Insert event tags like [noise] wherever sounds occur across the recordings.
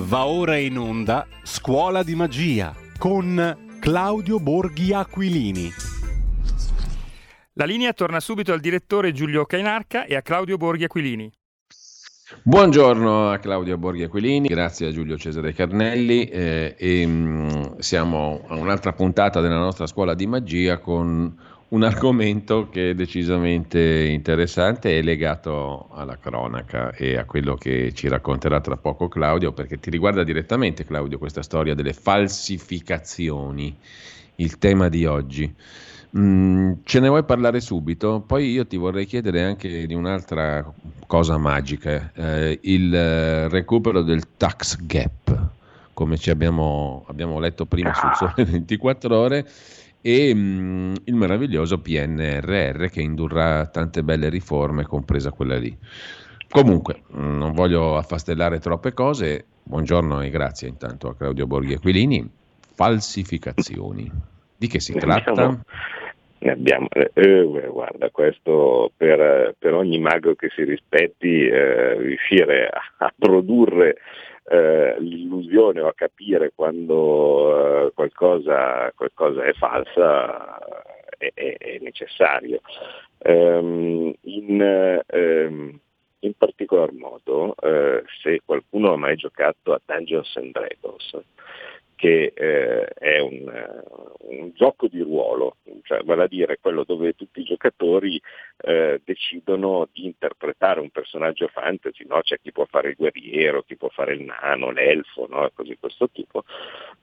Va ora in onda Scuola di Magia con Claudio Borghi Aquilini. La linea torna subito al direttore Giulio Cainarca e a Claudio Borghi Aquilini. Buongiorno a Claudio Borghi Aquilini, grazie a Giulio Cesare Carnelli eh, e mh, mm, siamo a un'altra puntata della nostra scuola di magia con un argomento che è decisamente interessante e legato alla cronaca e a quello che ci racconterà tra poco Claudio, perché ti riguarda direttamente Claudio questa storia delle falsificazioni, il tema di oggi. Mm, ce ne vuoi parlare subito? Poi io ti vorrei chiedere anche di un'altra cosa magica, eh, il recupero del tax gap, come ci abbiamo, abbiamo letto prima sul Sole 24 Ore e mh, mm, il meraviglioso PNRR che indurrà tante belle riforme, compresa quella lì. Comunque, mm, non voglio affastellare troppe cose. Buongiorno e grazie intanto a Claudio Borghi Aquilini. Falsificazioni. Di che si tratta? Diciamo, abbiamo, eh, eh, guarda, questo per, per, ogni mago che si rispetti, eh, riuscire a, a produrre eh, l'illusione o a capire quando eh, qualcosa, qualcosa, è falsa è, è, è necessario. Um, in, um, in, particolar modo, uh, se qualcuno ha mai giocato a Dungeons and Dragons, che eh, è un, un, gioco di ruolo, cioè vale a dire quello dove tutti i giocatori eh, decidono di interpretare un personaggio fantasy, no? c'è chi può fare il guerriero, chi può fare il nano, l'elfo, no? così questo tipo,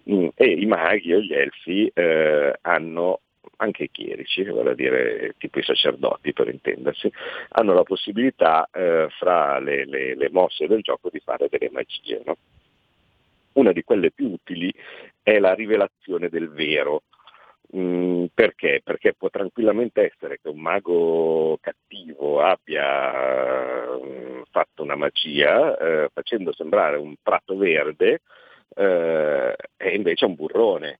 mm, e i maghi o gli elfi eh, hanno anche i chierici, vale a dire tipo i sacerdoti per intendersi, hanno la possibilità eh, fra le, le, le, mosse del gioco di fare delle magie. No? Una di quelle più utili è la rivelazione del vero. Mm, perché? Perché può tranquillamente essere che un mago cattivo abbia mm, fatto una magia eh, facendo sembrare un prato verde eh, e invece un burrone.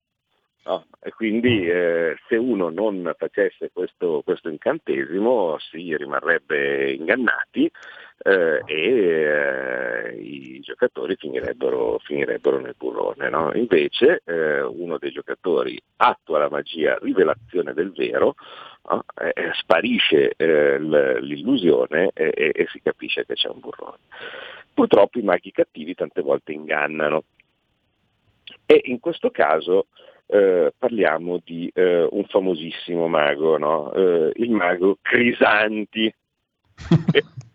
No? E quindi mm. eh, se uno non facesse questo, questo incantesimo si rimarrebbe ingannati eh, e eh, i giocatori finirebbero, finirebbero nel burrone. No? Invece eh, uno dei giocatori attua la magia rivelazione del vero, no? sparisce eh, l'illusione e, e si capisce che c'è un burrone. Purtroppo i maghi cattivi tante volte ingannano e in questo caso eh, parliamo di eh, un famosissimo mago, no? eh, il mago Crisanti. [laughs]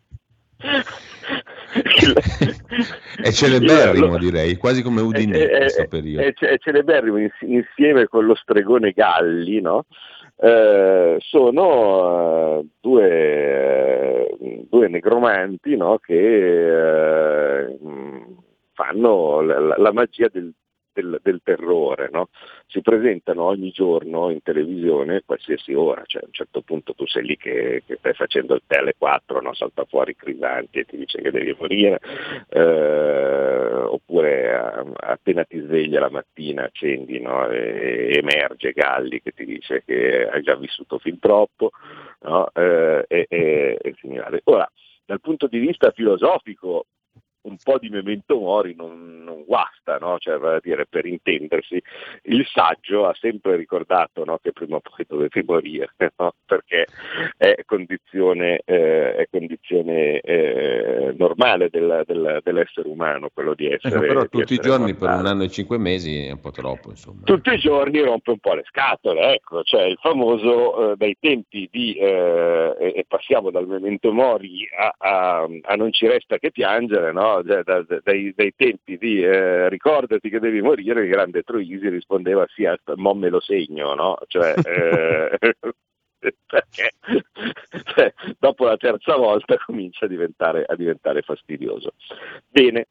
è celeberrimo direi, quasi come Udine in questo periodo. È, è celeberrimo insieme con lo stregone Galli, no? Eh, sono uh, due, uh, due, negromanti no? che uh, fanno la, la magia del, del, del terrore, no? si presentano ogni giorno in televisione qualsiasi ora, cioè a un certo punto tu sei lì che, che stai facendo il tele 4, no? salta fuori Crisanti e ti dice che devi morire, eh, oppure a, appena ti sveglia la mattina accendi no? e, emerge Galli che ti dice che hai già vissuto fin troppo eh, e, e, e. Ora, dal punto di vista filosofico un po' di memento mori non, non guasta, no? cioè, dire, per intendersi, il saggio ha sempre ricordato no, che prima o poi dovevi morire, [laughs] no? perché è condizione, eh, è condizione eh, normale del, del, dell'essere umano quello di essere. Ecco, però tutti i giorni mortale. per un anno e cinque mesi è un po' troppo. Insomma. Tutti i giorni rompe un po' le scatole, ecco, cioè il famoso eh, dai tempi di, eh, e passiamo dal memento mori a, a, a non ci resta che piangere, no? Da, da, dai, dai, tempi di eh, ricordati che devi morire, il grande Troisi rispondeva sì, mo me lo segno, no? Cioè, [laughs] eh, [laughs] perché cioè, dopo la terza volta comincia a diventare, a diventare fastidioso. Bene,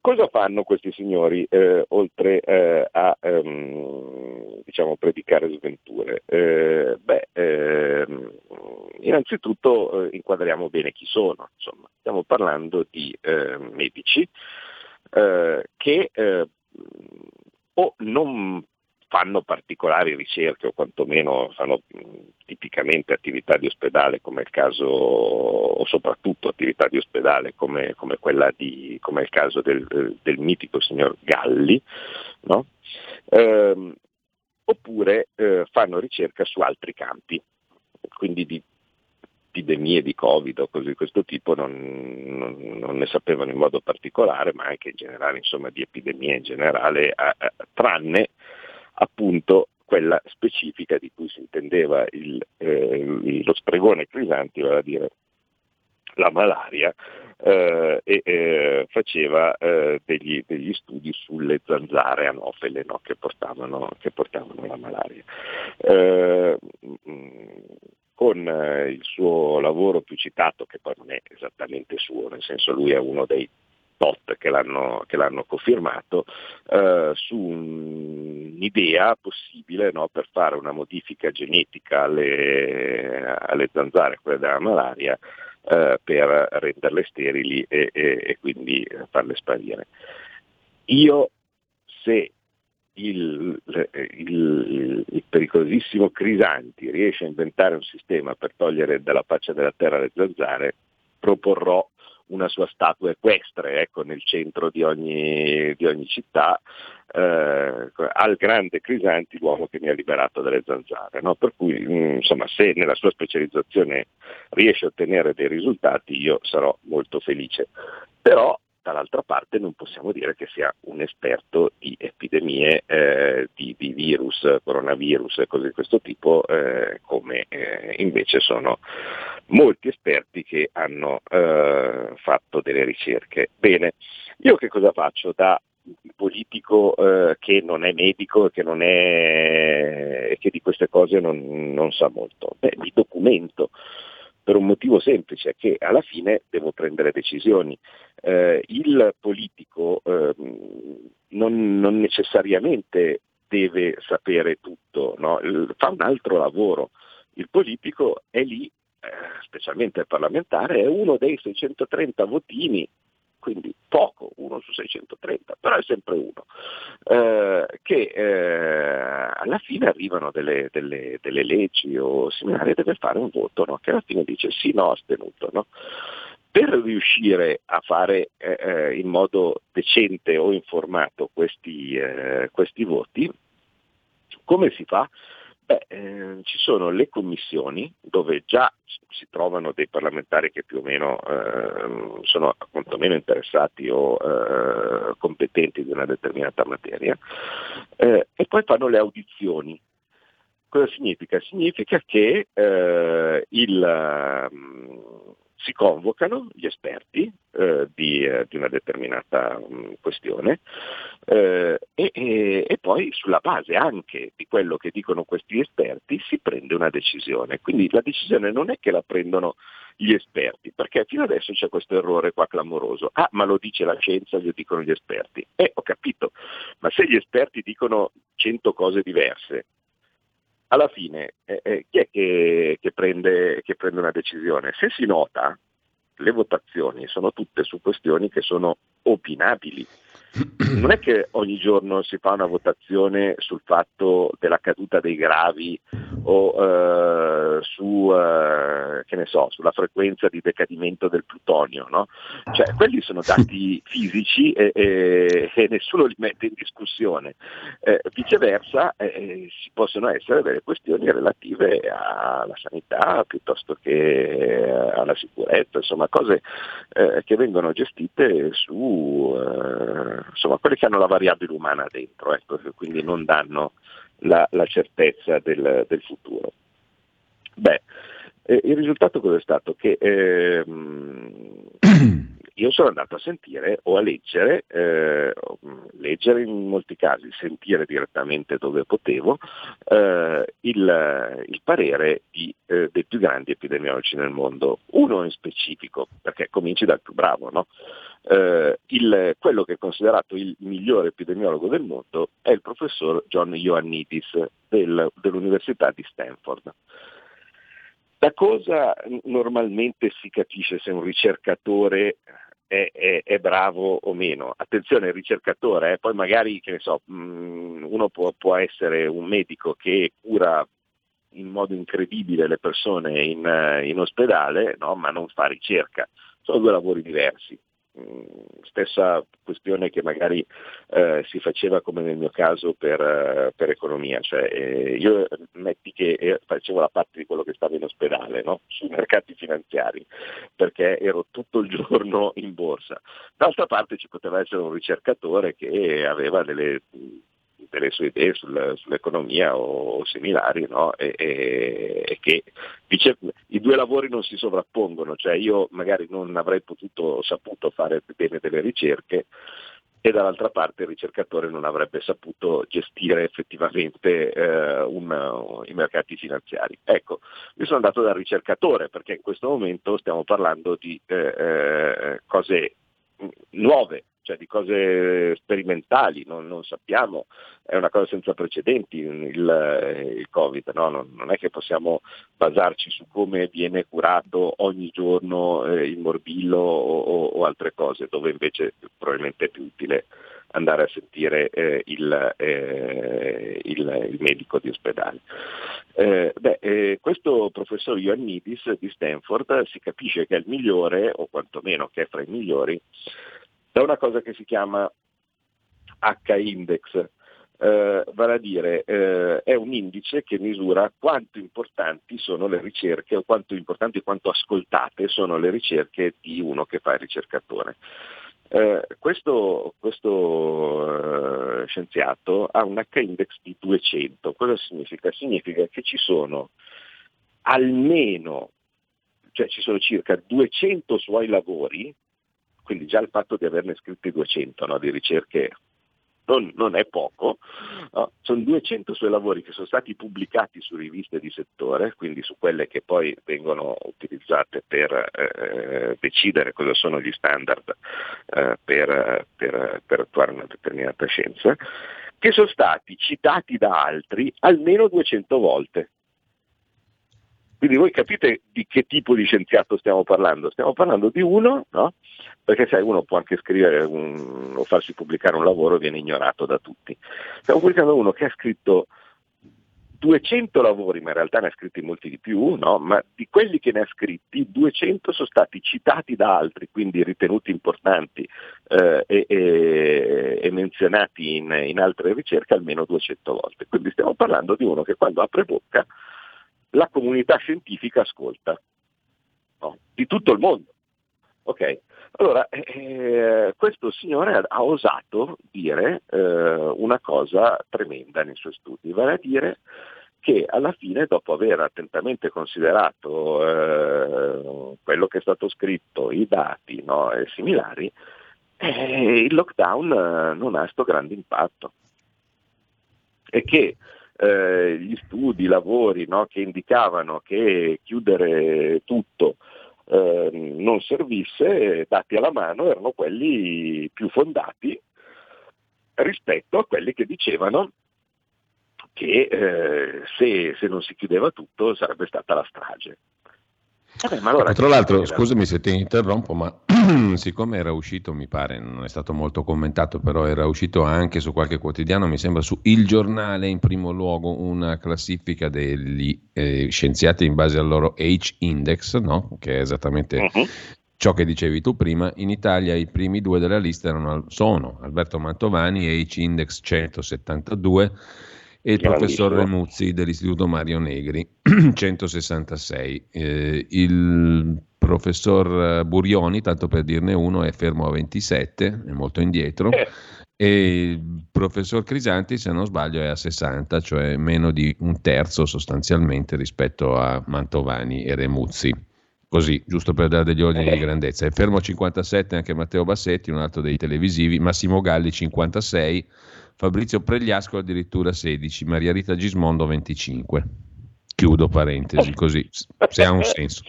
cosa fanno questi signori eh, oltre eh, a ehm, diciamo, predicare sventure? Eh, beh, ehm, innanzitutto eh, inquadriamo bene chi sono, insomma, stiamo parlando di eh, medici eh, che o non fanno particolari ricerche o quantomeno fanno, ti tipicamente attività di ospedale come il caso, o soprattutto attività di ospedale come, come, di, come il caso del, del, mitico signor Galli, no? eh, oppure eh, fanno ricerca su altri campi, quindi di epidemie di Covid o cose di questo tipo non, non, non, ne sapevano in modo particolare, ma anche in generale, insomma, di epidemie in generale, a, a, tranne appunto quella specifica di cui si intendeva il, eh, lo spregone Crisanti, vale a dire la malaria, eh, e eh, faceva eh, degli, degli, studi sulle zanzare anofele no, che, portavano, che, portavano, la malaria. Eh, con eh, il suo lavoro più citato, che poi non è esattamente suo, nel senso lui è uno dei tot che l'hanno, che l'hanno cofirmato, eh, su un'idea possibile no, per fare una modifica genetica alle, alle zanzare, quelle della malaria, eh, per renderle sterili e, e, e quindi farle sparire. Io se il, il, il, pericolosissimo Crisanti riesce a inventare un sistema per togliere dalla faccia della terra le zanzare, proporrò una sua statua equestre ecco, nel centro di ogni, di ogni città eh, al grande Crisanti, l'uomo che mi ha liberato dalle zanzare. No? Per cui mh, insomma, se nella sua specializzazione riesce a ottenere dei risultati io sarò molto felice. Però dall'altra parte non possiamo dire che sia un esperto di epidemie, eh, di, di, virus, coronavirus e cose di questo tipo, eh, come eh, invece sono molti esperti che hanno eh, fatto delle ricerche. Bene, io che cosa faccio da politico eh, che non è medico che, che di queste cose non, non sa molto? Beh, mi documento per un motivo semplice, che alla fine devo prendere decisioni. Eh, il politico eh, non, non, necessariamente deve sapere tutto, no? fa un altro lavoro. Il politico è lì, eh, specialmente il parlamentare, è uno dei 630 votini quindi poco, uno su 630, però è sempre uno, eh, che eh, alla fine arrivano delle, delle, delle, leggi o similari e deve fare un voto no? che alla fine dice sì, no, astenuto. No? Per riuscire a fare eh, eh in modo decente o informato questi, eh, questi voti, come si fa? Beh, eh, ci sono le commissioni dove già si trovano dei parlamentari che più o meno eh, sono quantomeno interessati o eh, competenti di una determinata materia eh, e poi fanno le audizioni. Cosa significa? Significa che eh, il, si convocano gli esperti eh, di, eh, di, una determinata um, questione eh, e, e, e, poi sulla base anche di quello che dicono questi esperti si prende una decisione. Quindi la decisione non è che la prendono gli esperti, perché fino adesso c'è questo errore qua clamoroso. Ah, ma lo dice la scienza, lo dicono gli esperti. Eh, ho capito, ma se gli esperti dicono cento cose diverse alla fine eh, eh, chi è che, che, prende, che prende una decisione? Se si nota, le votazioni sono tutte su questioni che sono opinabili. [clears throat] Non è che ogni giorno si fa una votazione sul fatto della caduta dei gravi o eh, su, eh, che ne so, sulla frequenza di decadimento del plutonio, no? Cioè, quelli sono dati [laughs] fisici e, e, e, nessuno li mette in discussione. Eh, viceversa, eh, ci possono essere delle questioni relative alla sanità piuttosto che alla sicurezza, insomma, cose eh, che vengono gestite su eh, insomma, quelle che hanno la variabile umana dentro, ecco, quindi non danno la, la certezza del, del, futuro. Beh, eh, il risultato cosa è stato? Che ehm, io sono andato a sentire o a leggere, eh, leggere in molti casi, sentire direttamente dove potevo, eh, il, il, parere di, eh, dei più grandi epidemiologi nel mondo. Uno in specifico, perché cominci dal più bravo, no? eh, il, quello che è considerato il migliore epidemiologo del mondo è il professor John Ioannidis del, dell'Università di Stanford. Da cosa normalmente si capisce se un ricercatore è, è, è, bravo o meno. Attenzione, il ricercatore, eh, poi magari, che ne so, mh, mm, uno può, può, essere un medico che cura in modo incredibile le persone in, in ospedale, no? ma non fa ricerca. Sono due lavori diversi. Stessa questione che magari eh, si faceva come nel mio caso per, uh, per economia, cioè eh, io metti che eh, facevo la parte di quello che stava in ospedale, no? sui mercati finanziari, perché ero tutto il [laughs] giorno in borsa. D'altra parte ci poteva essere un ricercatore che aveva delle delle sue idee sul, sull'economia o, o similari, no? e, e, e, che dice i due lavori non si sovrappongono, cioè io magari non avrei potuto saputo fare bene delle ricerche e dall'altra parte il ricercatore non avrebbe saputo gestire effettivamente eh, un, i mercati finanziari. Ecco, io sono andato dal ricercatore perché in questo momento stiamo parlando di eh, eh cose nuove, cioè di cose sperimentali, non, non, sappiamo, è una cosa senza precedenti il, il Covid, no? non, non, è che possiamo basarci su come viene curato ogni giorno eh, il morbillo o, o, o, altre cose, dove invece probabilmente è più utile andare a sentire eh, il, eh, il, il, medico di ospedale. Eh, beh, eh, questo professor Ioannidis di Stanford si capisce che è il migliore, o quantomeno che è fra i migliori, da una cosa che si chiama H-index, eh, vale a dire eh, è un indice che misura quanto importanti sono le ricerche o quanto importanti e quanto ascoltate sono le ricerche di uno che fa il ricercatore. Eh, questo, questo eh, scienziato ha un H-index di 200. Cosa significa? Significa che ci sono almeno, cioè ci sono circa 200 suoi lavori quindi già il fatto di averne scritti 200 no, di ricerche non, non è poco, no? sono 200 suoi lavori che sono stati pubblicati su riviste di settore, quindi su quelle che poi vengono utilizzate per eh, decidere cosa sono gli standard eh, per, per, per attuare una determinata scienza, che sono stati citati da altri almeno 200 volte. Quindi voi capite di che tipo di scienziato stiamo parlando? Stiamo parlando di uno, no? Perché sai, uno può anche scrivere un, o farsi pubblicare un lavoro e viene ignorato da tutti. Stiamo pubblicando uno che ha scritto 200 lavori, ma in realtà ne ha scritti molti di più, no? ma di quelli che ne ha scritti 200 sono stati citati da altri, quindi ritenuti importanti eh, e, e, e, menzionati in, in altre ricerche almeno 200 volte. Quindi stiamo parlando di uno che quando apre bocca la comunità scientifica ascolta, no? di tutto il mondo. Okay. Allora, eh, questo signore ha, osato dire eh, una cosa tremenda nei suoi studi, vale a dire che alla fine, dopo aver attentamente considerato eh, quello che è stato scritto, i dati no, e similari, eh, il lockdown non ha questo grande impatto. E che eh, gli studi, i lavori no, che indicavano che chiudere tutto eh, non servisse, dati alla mano, erano quelli più fondati rispetto a quelli che dicevano che eh, se, se non si chiudeva tutto sarebbe stata la strage. Vabbè, allora, tra l'altro, scusami se ti interrompo, ma [clears throat] siccome era uscito, mi pare, non è stato molto commentato, però era uscito anche su qualche quotidiano, mi sembra su Il Giornale in primo luogo, una classifica degli eh, scienziati in base al loro H-index, no? che è esattamente uh-huh. ciò che dicevi tu prima. In Italia i primi due della lista erano, sono Alberto Mantovani, H-index 172 e il professor Remuzzi dell'Istituto Mario Negri, [clears throat] 166. Eh, il professor Burioni, tanto per dirne uno, è fermo a 27, è molto indietro. Eh. E il professor Crisanti, se non sbaglio, è a 60, cioè meno di un terzo sostanzialmente rispetto a Mantovani e Remuzzi. Così, giusto per dare degli ordini di eh. grandezza. È fermo a 57 anche Matteo Bassetti, un altro dei televisivi, Massimo Galli 56, Fabrizio Pregliasco addirittura 16, Maria Rita Gismondo 25. Chiudo parentesi così, se ha un senso.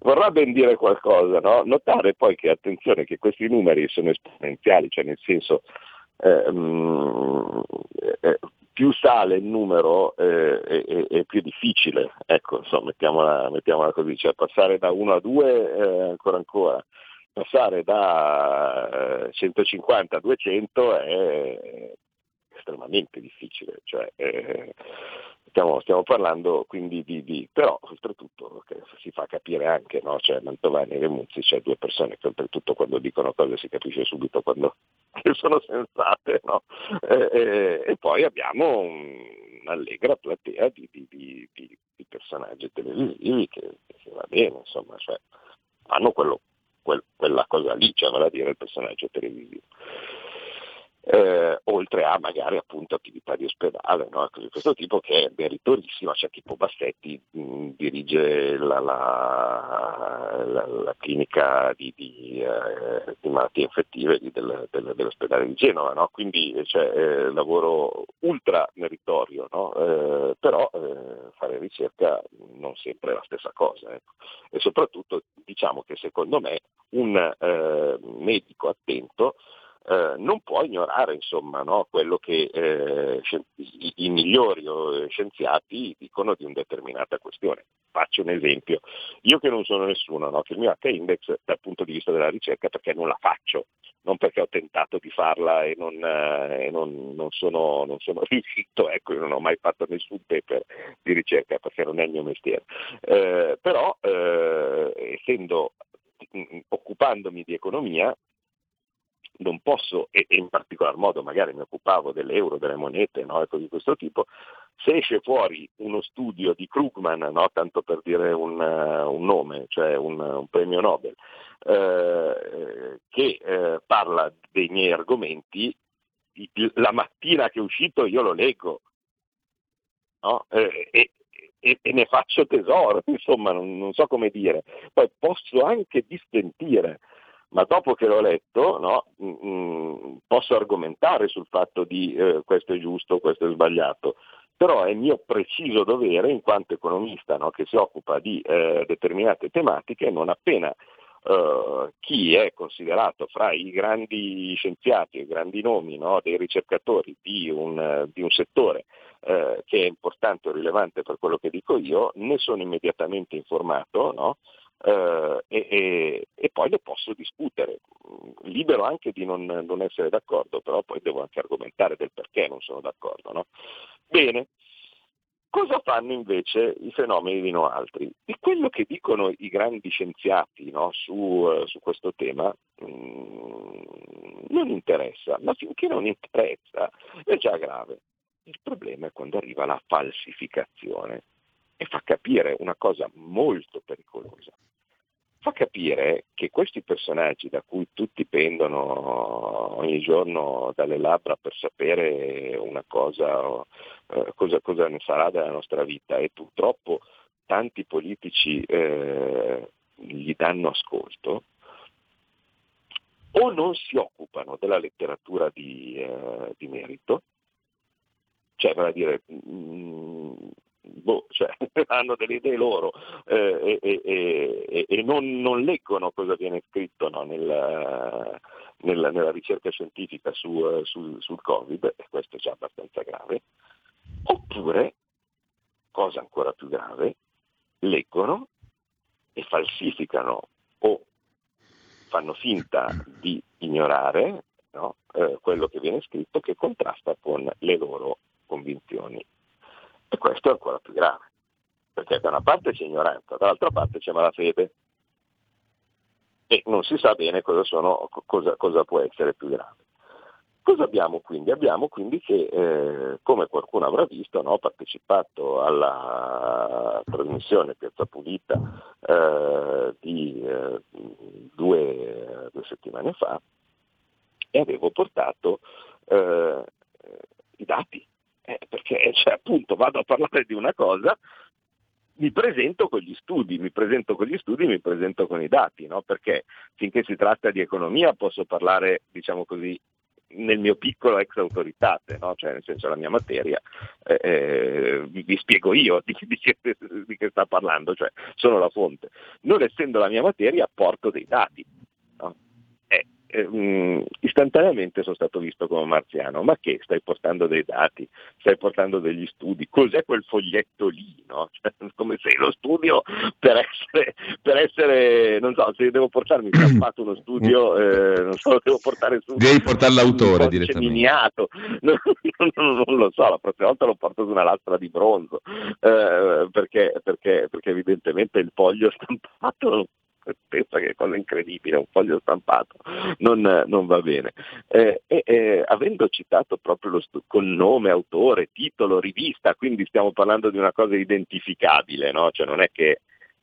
Vorrà ben dire qualcosa, no? Notare poi che, attenzione, che questi numeri sono esponenziali, cioè nel senso ehm, eh, più sale il numero eh, è, è, più difficile, ecco, insomma, mettiamola, mettiamola, così, cioè passare da 1 a 2 eh, ancora ancora, passare da 150 eh, a 200 è estremamente difficile, cioè, eh, Stiamo, stiamo, parlando quindi di, di, però oltretutto si fa capire anche, no? cioè Mantovani e Remuzzi, c'è due persone che oltretutto quando dicono cose si capisce subito quando [laughs] sono sensate, no? e, e, e, poi abbiamo un'allegra platea di, di, di personaggi televisivi che, che, va bene, insomma, cioè, fanno quello, quel, quella cosa lì, cioè vale a dire il personaggio televisivo eh, oltre a magari appunto attività di ospedale, no? di questo tipo che è meritorissima, c'è tipo Bassetti mh, dirige la, la, la, la clinica di, di, eh, di, malattie infettive del, del, dell'ospedale di Genova, no? quindi c'è eh, lavoro ultra meritorio, no? Eh, però eh, fare ricerca non sempre è la stessa cosa ecco. e soprattutto diciamo che secondo me un medico attento eh, non può ignorare insomma, no, quello che eh, i, i, migliori eh, scienziati dicono di una determinata questione. Faccio un esempio, io che non sono nessuno, no, che il mio H-index dal punto di vista della ricerca perché non la faccio, non perché ho tentato di farla e non, eh, e non, non, sono, non sono, [laughs] riuscito, ecco, io non ho mai fatto nessun paper di ricerca perché non è il mio mestiere, eh, però essendo occupandomi di economia non posso, e, e, in particolar modo magari mi occupavo dell'euro, delle monete, no, ecco, di questo tipo, se esce fuori uno studio di Krugman, no, tanto per dire un, uh, un nome, cioè un, un premio Nobel, uh, che uh, parla dei miei argomenti, la mattina che è uscito io lo leggo no? e, e, e, ne faccio tesoro, [laughs] insomma, non, non so come dire. Poi posso anche distentire ma dopo che l'ho letto no, mh, mm, mm, posso argomentare sul fatto di eh, questo è giusto, questo è sbagliato, però è mio preciso dovere in quanto economista no, che si occupa di eh, determinate tematiche, non appena eh, chi è considerato fra i grandi scienziati, i grandi nomi no, dei ricercatori di un, di un settore eh, che è importante o rilevante per quello che dico io, ne sono immediatamente informato no? Eh, e, e, poi le posso discutere, libero anche di non, non, essere d'accordo, però poi devo anche argomentare del perché non sono d'accordo. No? Bene, cosa fanno invece i fenomeni di no altri? Di quello che dicono i grandi scienziati no, su, uh, su, questo tema mh, mm, non interessa, ma finché non interessa è già grave. Il problema è quando arriva la falsificazione e fa capire una cosa molto pericolosa. Fa capire che questi personaggi da cui tutti pendono ogni giorno dalle labbra per sapere una cosa, eh, cosa, cosa ne sarà della nostra vita e purtroppo tanti politici eh, gli danno ascolto, o non si occupano della letteratura di, eh, di merito, cioè vale a dire mh, mm, boh, cioè, [laughs] hanno delle idee loro eh, e, e, e non, non, leggono cosa viene scritto no, nel, nella, nella, ricerca scientifica su, sul, sul Covid, e questo è già abbastanza grave, oppure, cosa ancora più grave, leggono e falsificano o fanno finta di ignorare no, eh, quello che viene scritto che contrasta con le loro convinzioni e questo è ancora più grave, perché da una parte c'è ignoranza, dall'altra parte c'è malafede e non si sa bene cosa, sono, cosa, cosa può essere più grave. Cosa abbiamo quindi? Abbiamo quindi che, eh, come qualcuno avrà visto, no, partecipato alla trasmissione Piazza Pulita eh, di eh, due, due, settimane fa e avevo portato eh, i dati eh, perché cioè, appunto vado a parlare di una cosa, mi presento con gli studi, mi presento con gli studi, mi presento con i dati, no? perché finché si tratta di economia posso parlare, diciamo così, nel mio piccolo ex autoritate, no? cioè nel senso la mia materia, eh, eh, vi, spiego io di, di, di, che, sta parlando, cioè sono la fonte. Non essendo la mia materia porto dei dati. No? Eh, eh, istantaneamente sono stato visto come marziano, ma che stai portando dei dati, stai portando degli studi, cos'è quel foglietto lì? No? [laughs] Cioè, come se lo studio per essere, per essere, non so, se devo portarmi stampato uno studio, eh, non so, devo portare su... Devi portare l'autore direttamente. Miniato. [laughs] Non, non, non, lo so, la prossima volta lo porto su una lastra di bronzo, eh, perché, perché, perché evidentemente il foglio stampato pensa che è cosa incredibile, un foglio stampato, non, non va bene. Eh, eh, avendo citato proprio lo stu- con nome, autore, titolo, rivista, quindi stiamo parlando di una cosa identificabile, no? cioè non è che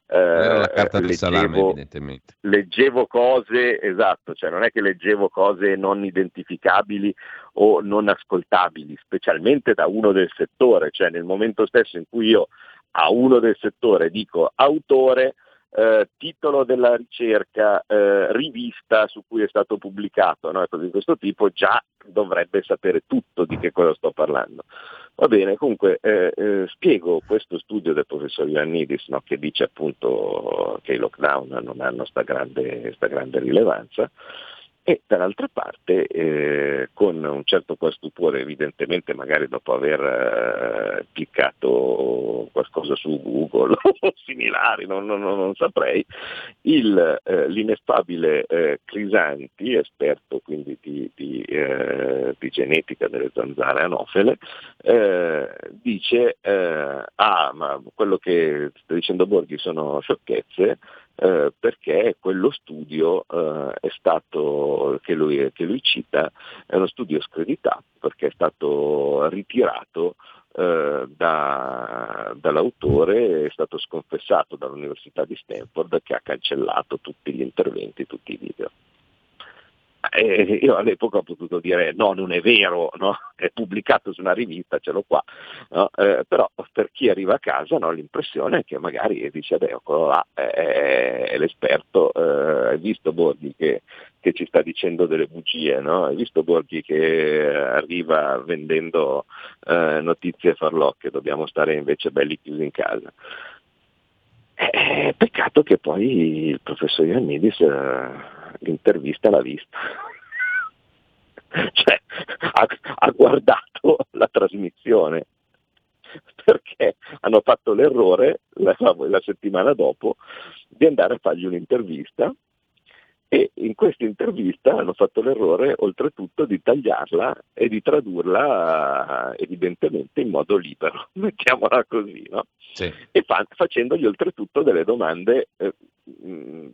eh, Era la carta del leggevo, salame, evidentemente. Leggevo cose, esatto, cioè non è che leggevo cose non identificabili o non ascoltabili, specialmente da uno del settore, cioè nel momento stesso in cui io a uno del settore dico autore, eh, titolo della ricerca, eh, rivista su cui è stato pubblicato, no? di questo tipo, già dovrebbe sapere tutto di che cosa sto parlando. Va bene, comunque eh, eh spiego questo studio del professor Ioannidis no? che dice appunto che i lockdown non hanno questa grande, grande rilevanza e dall'altra parte eh, con un certo qua stupore evidentemente magari dopo aver eh, cliccato qualcosa su Google [laughs] o similari, non, non, non saprei, il, eh, l'ineffabile eh, Crisanti, esperto quindi di, di, eh, di, genetica delle zanzare anofele, eh, dice ah ma quello che sta dicendo Borghi sono sciocchezze, eh, perché quello studio eh, è stato, che lui, che lui, cita, è uno studio screditato perché è stato ritirato eh, da, dall'autore, è stato sconfessato dall'Università di Stanford che ha cancellato tutti gli interventi, tutti i video. E io all'epoca ho potuto dire no, non è vero, no? è pubblicato su una rivista, ce l'ho qua, no? eh, però per chi arriva a casa no, l'impressione è che magari dice, beh, eccolo là, è, è l'esperto, eh, hai visto Borghi che, che, ci sta dicendo delle bugie, hai visto Borghi che arriva vendendo eh, notizie farlocche, dobbiamo stare invece belli chiusi in casa. Eh, peccato che poi il professor Iannidis eh, l'intervista l'ha vista. [laughs] cioè, ha, ha guardato la trasmissione perché hanno fatto l'errore la, la, settimana dopo di andare a fargli un'intervista e in questa intervista hanno fatto l'errore oltretutto di tagliarla e di tradurla evidentemente in modo libero, [laughs] mettiamola così, no? sì. e fa- facendogli oltretutto delle domande eh,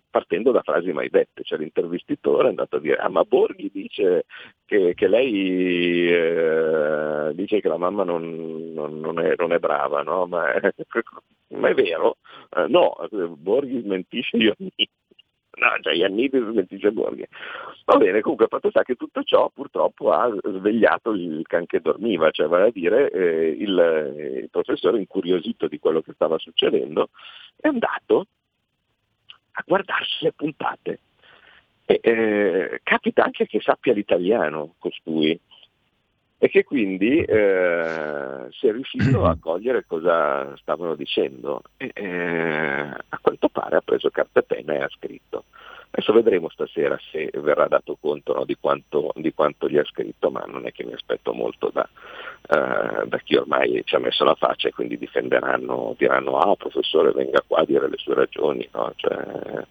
partendo da frasi mai dette, cioè l'intervistitore è andato a dire ah ma Borghi dice che, che lei eh, dice che la mamma non, non, non, è, non è, brava, no? ma, è, [laughs] ma è vero? Eh, no, Borghi smentisce io No, cioè Iannidis smentisce Borghi. Va bene, comunque fatto sta che tutto ciò purtroppo ha svegliato il can che dormiva, cioè vale a dire eh, il, il professore incuriosito di quello che stava succedendo è andato a guardarsi le puntate. E, eh, capita anche che sappia l'italiano costui e che quindi eh, sia riuscito a [clears throat] cogliere cosa stavano dicendo e eh, a quanto pare ha preso carta e penna e ha scritto. Adesso vedremo stasera se verrà dato conto no, di, quanto, di, quanto, gli ha scritto, ma non è che mi aspetto molto da, uh, da, chi ormai ci ha messo la faccia e quindi difenderanno, diranno ah professore venga qua a dire le sue ragioni. No? Cioè,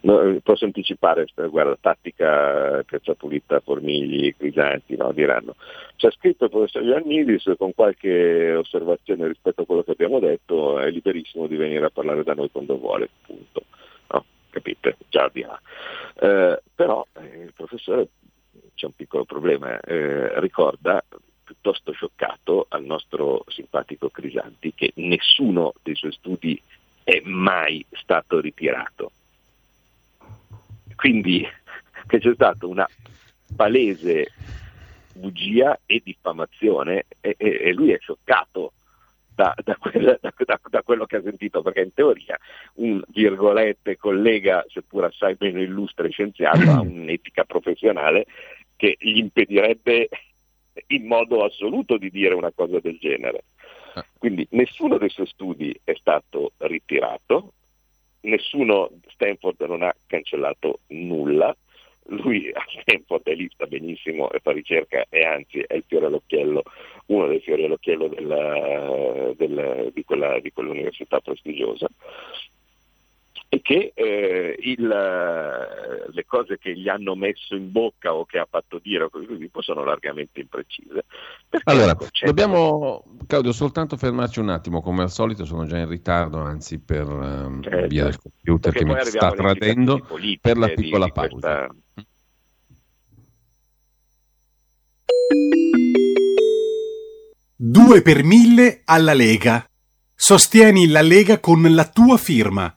no, posso anticipare, guarda, tattica, caccia pulita, formigli, crisanti, diranno. C'è scritto il professor Iannidis con qualche osservazione rispetto a quello che abbiamo detto, è liberissimo di venire a parlare da noi quando vuole, punto capite? Già di là. Eh, però eh, il professore c'è un piccolo problema, eh, ricorda piuttosto scioccato al nostro simpatico Crisanti che nessuno dei suoi studi è mai stato ritirato. Quindi [laughs] che c'è stata una palese bugia e diffamazione e, e, e lui è scioccato da, da, quel, da, da, quello che ha sentito, perché in teoria un virgolette collega, seppur assai meno illustre scienziato, ha [clears throat] un'etica professionale che gli impedirebbe in modo assoluto di dire una cosa del genere. Ah. Quindi nessuno dei suoi studi è stato ritirato, nessuno, Stanford non ha cancellato nulla, lui [laughs] al tempo lì, sta benissimo e fa ricerca e anzi è il fiore all'occhiello, uno dei fiori all'occhiello della, della, di, quella, di quell'università prestigiosa e che eh, il, le cose che gli hanno messo in bocca o che ha fatto dire o così via sono largamente imprecise. Allora, ecco, dobbiamo, Claudio, soltanto fermarci un attimo, come al solito sono già in ritardo, anzi per um, certo. via del computer che mi sta tradendo, per la piccola pausa. Questa... Due per mille alla Lega. Sostieni la Lega con la tua firma.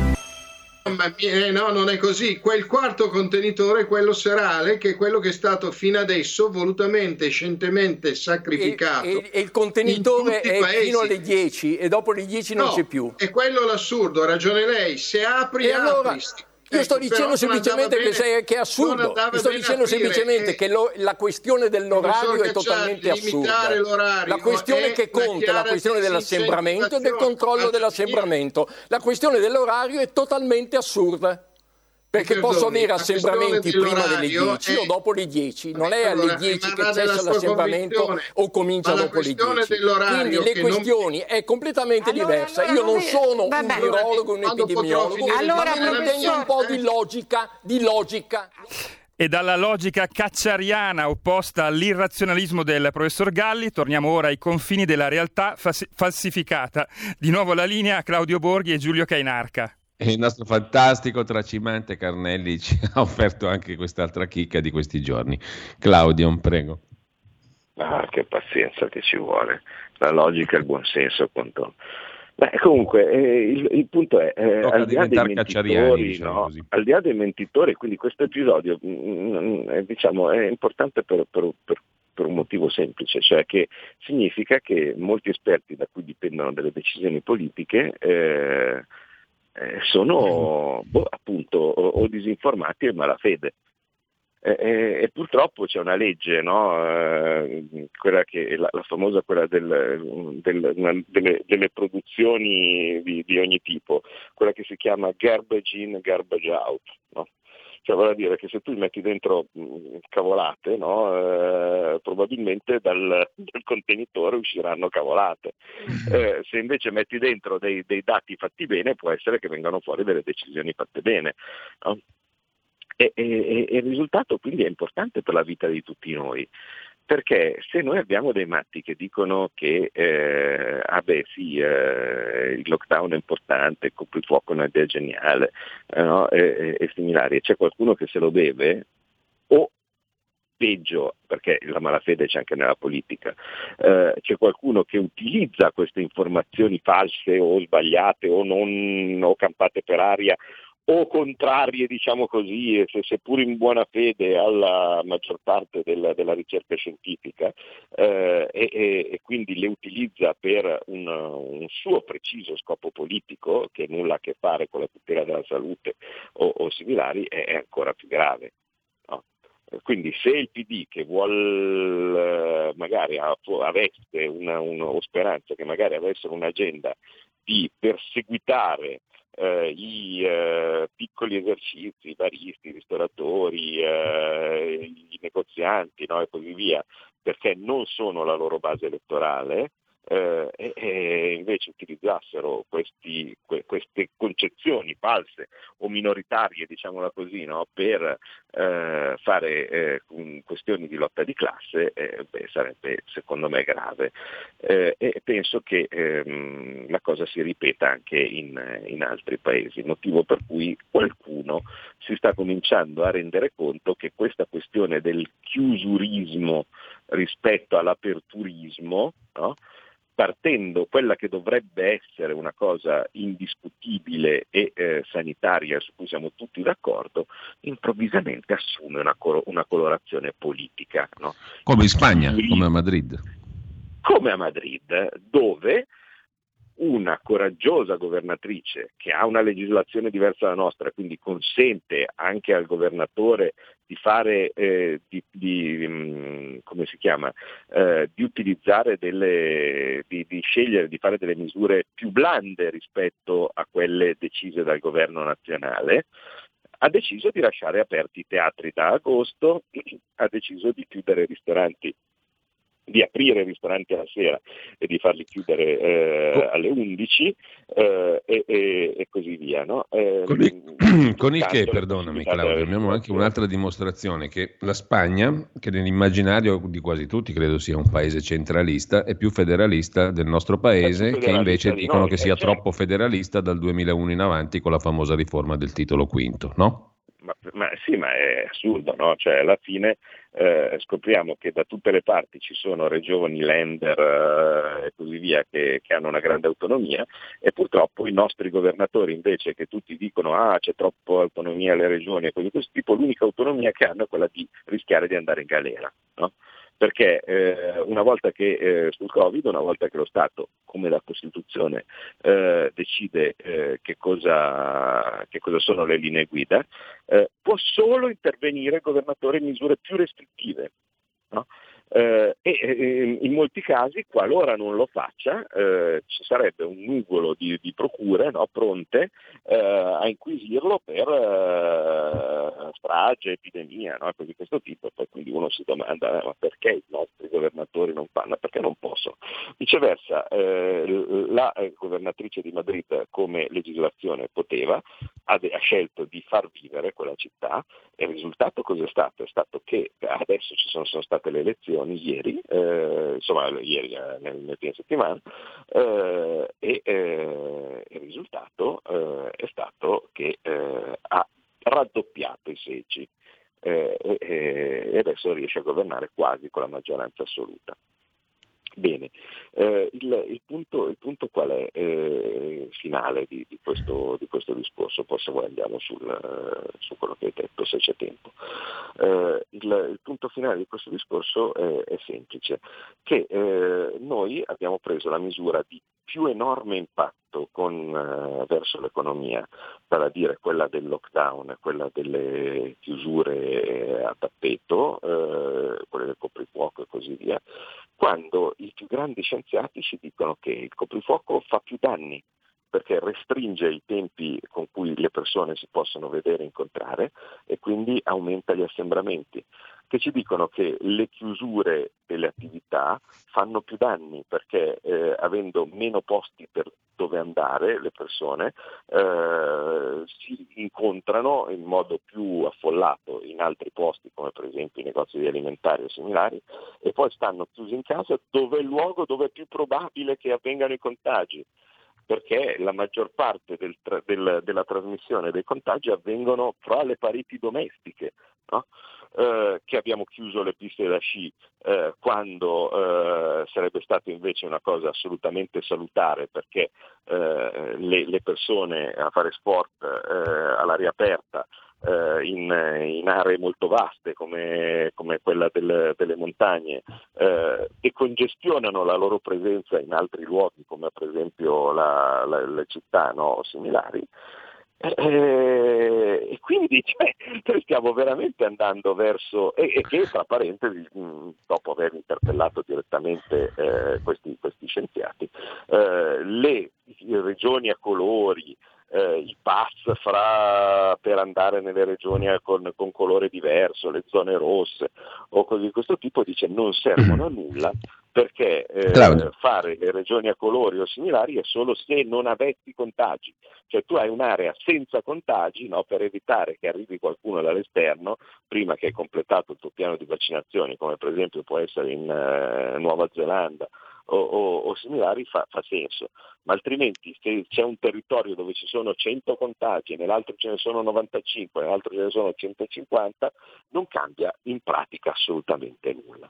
Ma eh, no, non è così. Quel quarto contenitore, quello serale, che è quello che è stato fino adesso volutamente, scientemente sacrificato. E, e, e il contenitore è paesi. fino alle 10 e dopo le 10 non c'è più. È quello l'assurdo, ha ragione lei. Se apri, e apri. Allora... Io sto dicendo semplicemente che, sei, che, è assurdo. Sto dicendo semplicemente che, lo, la questione dell'orario è totalmente assurda. La questione che conta è la questione dell'assembramento e del controllo dell'assembramento. La questione dell'orario è totalmente assurda. Perché posso avere assembramenti prima delle 10 è... o dopo le 10, non è alle 10 che cessa l'assembramento o comincia dopo le 10. Quindi le questioni non... è completamente allora, diversa. Allora, Io non sono vabbè, un virologo, un epidemiologo, allora, ma mi impegno un po' di logica, di logica. E dalla logica cacciariana opposta all'irrazionalismo del professor Galli, torniamo ora ai confini della realtà falsificata. Di nuovo la linea a Claudio Borghi e Giulio Cainarca. [laughs] Il nostro fantastico tracimante Carnelli ci ha offerto anche quest'altra chicca di questi giorni. Claudio, prego. Ah, che pazienza che ci vuole. La logica e il buonsenso contano. Beh, comunque, eh, il, il, punto è, eh, al, di diciamo no, al, di là dei mentitori, quindi questo episodio mh, mm, mm, è, diciamo, è importante per, per, per, per, un motivo semplice, cioè che significa che molti esperti da cui dipendono delle decisioni politiche eh, eh, sono boh, appunto o, o, disinformati e malafede. Eh, eh, e purtroppo c'è una legge, no? Eh, quella che, la, la, famosa quella del, del, una, delle, delle, produzioni di, di, ogni tipo, quella che si chiama garbage in, garbage out. No? Cioè vuol dire che se tu metti dentro mm, cavolate, no, eh, probabilmente dal, dal, contenitore usciranno cavolate. Mm. Eh, se invece metti dentro dei, dei, dati fatti bene, può essere che vengano fuori delle decisioni fatte bene. No? E, e, e, il risultato quindi è importante per la vita di tutti noi. Perché se noi abbiamo dei matti che dicono che eh, ah beh, sì, eh, il lockdown è importante, il coprifuoco è una idea geniale eh, no? e, e, similari, e c'è qualcuno che se lo beve, o peggio, perché la malafede c'è anche nella politica, eh, c'è qualcuno che utilizza queste informazioni false o sbagliate o, non, o campate per aria o contrarie, diciamo così, seppur in buona fede alla maggior parte della, della ricerca scientifica eh, e, e, quindi le utilizza per un, un, suo preciso scopo politico che nulla a che fare con la tutela della salute o, o similari, è, è, ancora più grave. No? Quindi se il PD che vuole magari avesse una, una, o speranza che magari avessero un'agenda di perseguitare eh, i eh, piccoli esercizi, i baristi, i ristoratori, eh, i negozianti no? e così via, perché non sono la loro base elettorale, eh, e, invece utilizzassero questi, que, queste concezioni false o minoritarie, diciamola così, no? per eh, fare eh, questioni di lotta di classe, eh, beh, sarebbe secondo me grave. Eh, e penso che ehm, la cosa si ripeta anche in, in altri paesi, motivo per cui qualcuno si sta cominciando a rendere conto che questa questione del chiusurismo rispetto all'aperturismo, no? Partendo quella che dovrebbe essere una cosa indiscutibile e eh, sanitaria su cui siamo tutti d'accordo, improvvisamente assume una, cor- una colorazione politica. No? Come in Spagna, come a Madrid. Come a Madrid, dove una coraggiosa governatrice che ha una legislazione diversa dalla nostra, quindi consente anche al governatore di fare, eh, di, di, mm, come si chiama, eh, di utilizzare delle, di, di, scegliere di fare delle misure più blande rispetto a quelle decise dal governo nazionale, ha deciso di lasciare aperti i teatri da agosto, [clears throat] ha deciso di chiudere i ristoranti di aprire i ristoranti alla sera e di farli chiudere eh, alle 11 eh, e, e, e, così via. No? Eh, con il, [coughs] con il che, perdonami Claudio, abbiamo anche un'altra dimostrazione che la Spagna, che nell'immaginario di quasi tutti credo sia un paese centralista, è più federalista del nostro paese, che invece dicono noi, che sia certo. troppo federalista dal 2001 in avanti con la famosa riforma del titolo quinto, no? Ma, ma, sì, ma è assurdo, no? Cioè, alla fine eh, scopriamo che da tutte le parti ci sono regioni, lender eh, e così via che, che, hanno una grande autonomia e purtroppo i nostri governatori invece che tutti dicono ah c'è troppa autonomia alle regioni e così di questo tipo, l'unica autonomia che hanno è quella di rischiare di andare in galera. No? Perché eh, una volta che eh, sul Covid, una volta che lo Stato, come la Costituzione, eh, decide eh, che cosa, che, cosa, sono le linee guida, eh, può solo intervenire il governatore in misure più restrittive. No? Eh, e eh, in molti casi, qualora non lo faccia, eh, ci sarebbe un nugolo di, di procure no, pronte eh, a inquisirlo per eh, strage, epidemia, no, cose di questo tipo. Poi quindi uno si domanda ma perché i nostri governatori non fanno? Perché non possono. Viceversa, eh, la governatrice di Madrid come legislazione poteva, ha, ha scelto di far vivere quella città e il risultato cos'è stato? È stato che adesso ci sono, sono state le elezioni elezioni ieri, eh, insomma ieri eh, nel, nel fine settimana, eh, e eh, il risultato eh, è stato che eh, ha raddoppiato i seggi e adesso riesce a governare quasi con la maggioranza assoluta. Bene, eh, il, il, punto, il, punto, qual è eh, finale di, di, questo, di, questo, discorso? Poi se vuoi andiamo sul, su quello che hai detto se c'è tempo. Eh, il, il, punto finale di questo discorso è, è semplice, che eh, noi abbiamo preso la misura di più enorme impatto con, eh, verso l'economia, vale a dire quella del lockdown, quella delle chiusure a tappeto, eh, quelle del coprifuoco e così via, quando i più grandi scienziati ci dicono che il coprifuoco fa più danni perché restringe i tempi con cui le persone si possono vedere e incontrare e quindi aumenta gli assembramenti, che ci dicono che le chiusure delle attività fanno più danni perché eh, avendo meno posti per dove andare le persone eh, si incontrano in modo più affollato in altri posti come per esempio i negozi di alimentari o similari e poi stanno chiusi in casa dove è il luogo dove è più probabile che avvengano i contagi perché la maggior parte del, del, della trasmissione dei contagi avvengono fra le pareti domestiche. No? Eh, che abbiamo chiuso le piste da sci eh, quando eh, sarebbe stato invece una cosa assolutamente salutare perché eh, le, le, persone a fare sport eh, all'aria aperta eh, in, in, aree molto vaste come, come quella del, delle montagne eh, e congestionano la loro presenza in altri luoghi come per esempio la, la, le città no, similari, Eh, e quindi [laughs] cioè, noi stiamo veramente andando verso, e, e che tra parentesi, mh, dopo aver interpellato direttamente eh, questi, questi, scienziati, eh, le regioni a colori, eh, i pass fra, per andare nelle regioni con, con, colore diverso, le zone rosse o cose di questo tipo, dice non servono a nulla perché eh, fare le regioni a colori o similari è solo se non avessi contagi, cioè tu hai un'area senza contagi no, per evitare che arrivi qualcuno dall'esterno prima che hai completato il tuo piano di vaccinazioni, come per esempio può essere in uh, Nuova Zelanda o, o, o similari, fa, fa, senso, ma altrimenti se c'è un territorio dove ci sono 100 contagi, nell'altro ce ne sono 95, nell'altro ce ne sono 150, non cambia in pratica assolutamente nulla.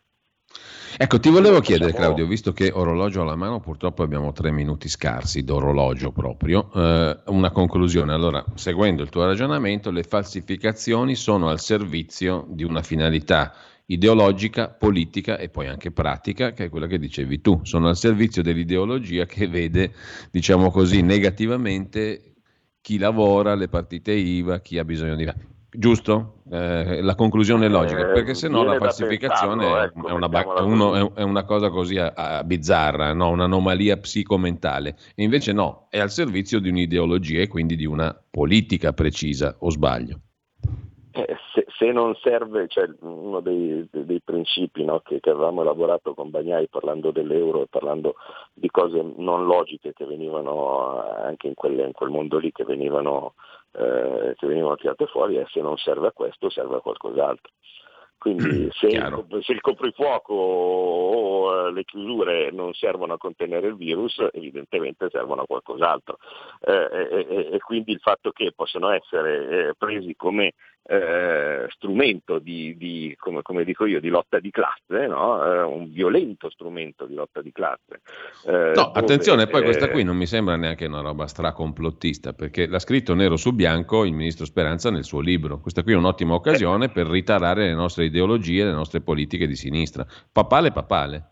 Ecco, ti volevo chiedere, Claudio, visto che orologio alla mano, purtroppo abbiamo tre minuti scarsi d'orologio proprio, eh, una conclusione. Allora, seguendo il tuo ragionamento, le falsificazioni sono al servizio di una finalità ideologica, politica e poi anche pratica, che è quella che dicevi tu. Sono al servizio dell'ideologia che vede, diciamo così, negativamente chi lavora, le partite IVA, chi ha bisogno di giusto? Eh, la conclusione è logica, eh, perché se no la falsificazione pensarlo, ecco, è, una, ba- uno, è, una, cosa così a, a bizzarra, no? un'anomalia psicomentale, e invece no, è al servizio di un'ideologia e quindi di una politica precisa, o sbaglio? Eh, se, non serve, cioè uno dei, dei, principi no, che, che, avevamo elaborato con Bagnai parlando dell'euro e parlando di cose non logiche che venivano anche in, quelle, in quel mondo lì, che venivano eh, che venivano tirate fuori e se non serve a questo serve a qualcos'altro. Quindi se il, se il, coprifuoco o eh, le chiusure non servono a contenere il virus, evidentemente servono a qualcos'altro. Eh, e, e, quindi il fatto che possano essere eh, presi come eh, strumento di, di come, come, dico io, di lotta di classe, no? eh, un violento strumento di lotta di classe. Eh, no, dove, attenzione, poi questa qui non mi sembra neanche una roba stracomplottista, perché l'ha scritto nero su bianco il ministro Speranza nel suo libro. Questa qui è un'ottima occasione per ritarare le nostre ideologie, le nostre politiche di sinistra. Papale, papale.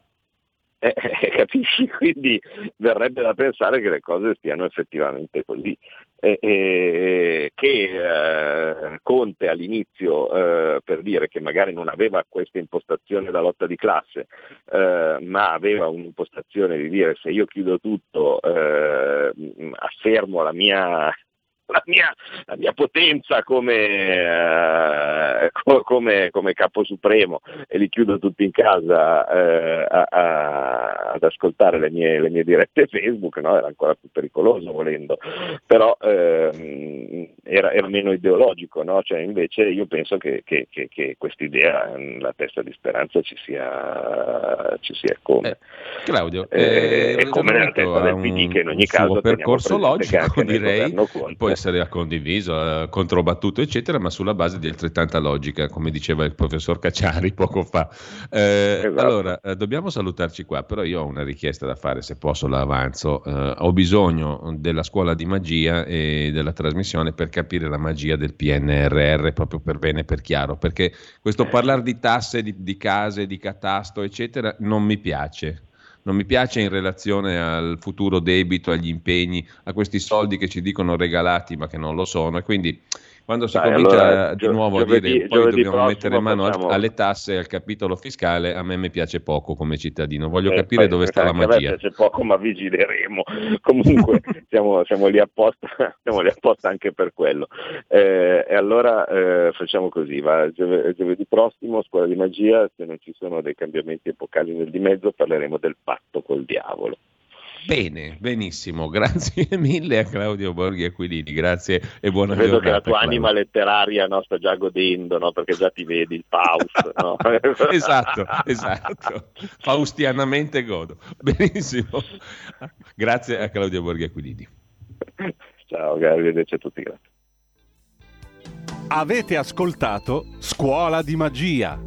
Eh, eh, capisci? [laughs] Quindi verrebbe da pensare che le cose stiano effettivamente così. Eh, eh, che eh, Conte all'inizio eh, per dire che magari non aveva questa impostazione da lotta di classe, ma aveva un'impostazione di dire se io chiudo tutto affermo la mia la mia, la mia potenza come, eh, come, come, capo supremo e li chiudo tutti in casa eh, a, a, ad ascoltare le mie, le mie dirette Facebook, no? era ancora più pericoloso volendo, però eh, era, era, meno ideologico, no? cioè, invece io penso che, che, che, che questa idea nella testa di Speranza ci sia, ci sia come. Eh, Claudio, eh, è come nella testa del PD che in ogni caso percorso logico direi, poi essere condiviso, controbattuto, eccetera, ma sulla base di altrettanta logica, come diceva il professor Cacciari [laughs] poco fa. Eh, esatto. Allora, eh, dobbiamo salutarci qua, però io ho una richiesta da fare, se posso la avanzo. Eh, ho bisogno della scuola di magia e della trasmissione per capire la magia del PNRR, proprio per bene e per chiaro, perché questo parlare di tasse, di, di case, di catasto, eccetera, non mi piace non mi piace in relazione al futuro debito, agli impegni, a questi soldi che ci dicono regalati ma che non lo sono. E quindi quando si Dai, comincia allora, di nuovo giovedì, a dire poi dobbiamo mettere mano facciamo... alle tasse e al capitolo fiscale, a me mi piace poco come cittadino, voglio eh, capire dove sta la magia. A me piace poco ma vigileremo, [laughs] comunque [laughs] siamo, siamo, lì apposta, [laughs] siamo, lì apposta, anche per quello. Eh, e allora eh, facciamo così, va, giovedì prossimo, scuola di magia, se non ci sono dei cambiamenti epocali nel di mezzo parleremo del patto col diavolo. Bene, benissimo, [laughs] grazie mille a Claudio Borghi Aquilini, grazie e buona Vedo giornata. che la tua Claudio. anima letteraria no, sta già godendo, no, perché già ti vedi il Faust. [laughs] No? esatto, esatto, faustianamente godo. Benissimo, grazie a Claudio Borghi Aquilini. Ciao, arrivederci a tutti, grazie. Avete ascoltato Scuola di Magia.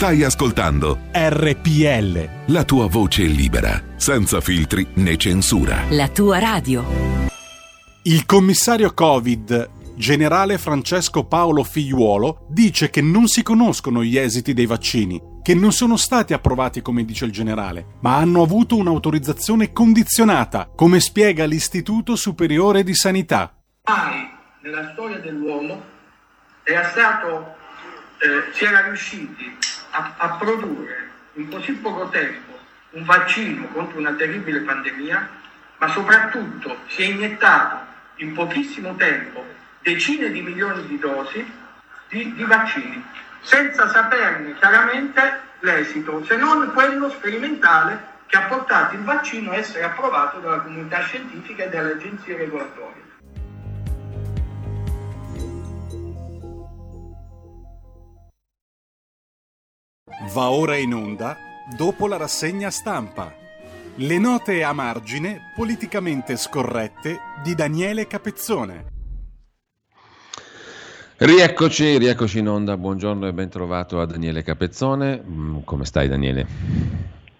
Stai ascoltando RPL. La tua voce libera, senza filtri né censura. La tua radio. Il commissario Covid, generale Francesco Paolo Figliuolo, dice che non si conoscono gli esiti dei vaccini, che non sono stati approvati come dice il generale, ma hanno avuto un'autorizzazione condizionata, come spiega l'Istituto Superiore di Sanità. Mai nella storia dell'uomo era stato, eh, si era riusciti a, a produrre in così poco tempo un vaccino contro una terribile pandemia, ma soprattutto si è iniettato in pochissimo tempo decine di milioni di dosi di, di vaccini, senza saperne chiaramente l'esito, se non quello sperimentale che ha portato il vaccino a essere approvato dalla comunità scientifica e dalle agenzie regolatorie. Va ora in onda dopo la rassegna stampa. Le note a margine politicamente scorrette di Daniele Capezzone. Rieccoci, rieccoci in onda. Buongiorno e ben trovato a Daniele Capezzone. Mm, come stai Daniele?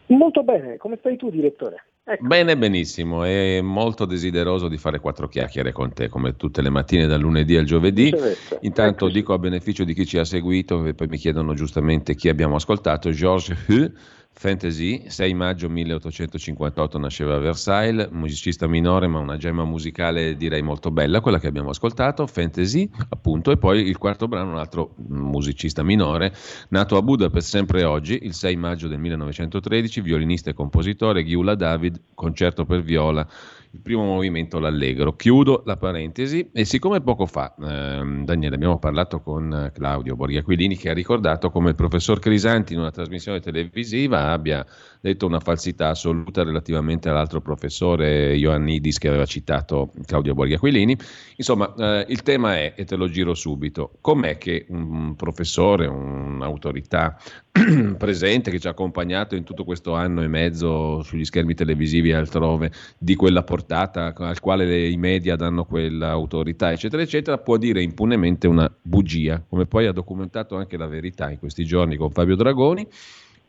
Molto bene, come stai tu direttore? Ecco. Bene, benissimo, e molto desideroso di fare quattro chiacchiere con te, come tutte le mattine dal lunedì al giovedì. Intanto ecco. dico a beneficio di chi ci ha seguito, e poi mi chiedono giustamente chi abbiamo ascoltato, Georges Hu, Fantasy, 6 maggio 1858 nasceva a Versailles, musicista minore ma una gemma musicale direi molto bella, quella che abbiamo ascoltato, Fantasy appunto, e poi il quarto brano un altro musicista minore, nato a Budapest sempre oggi, il 6 maggio del 1913, violinista e compositore, Ghiula David, concerto per viola il primo movimento l'allegro. Chiudo la parentesi e siccome poco fa, eh, Daniele, abbiamo parlato con Claudio Borghiaquilini che ha ricordato come il professor Crisanti in una trasmissione televisiva abbia detto una falsità assoluta relativamente all'altro professore Ioannidis che aveva citato Claudio Borghiaquilini. Insomma, eh, il tema è, e te lo giro subito, com'è che un professore, un'autorità [clears throat] presente che ci ha accompagnato in tutto questo anno e mezzo sugli schermi televisivi e altrove di quella portata al quale le, i media danno quell'autorità, eccetera, eccetera, può dire impunemente una bugia, come poi ha documentato anche la verità in questi giorni con Fabio Dragoni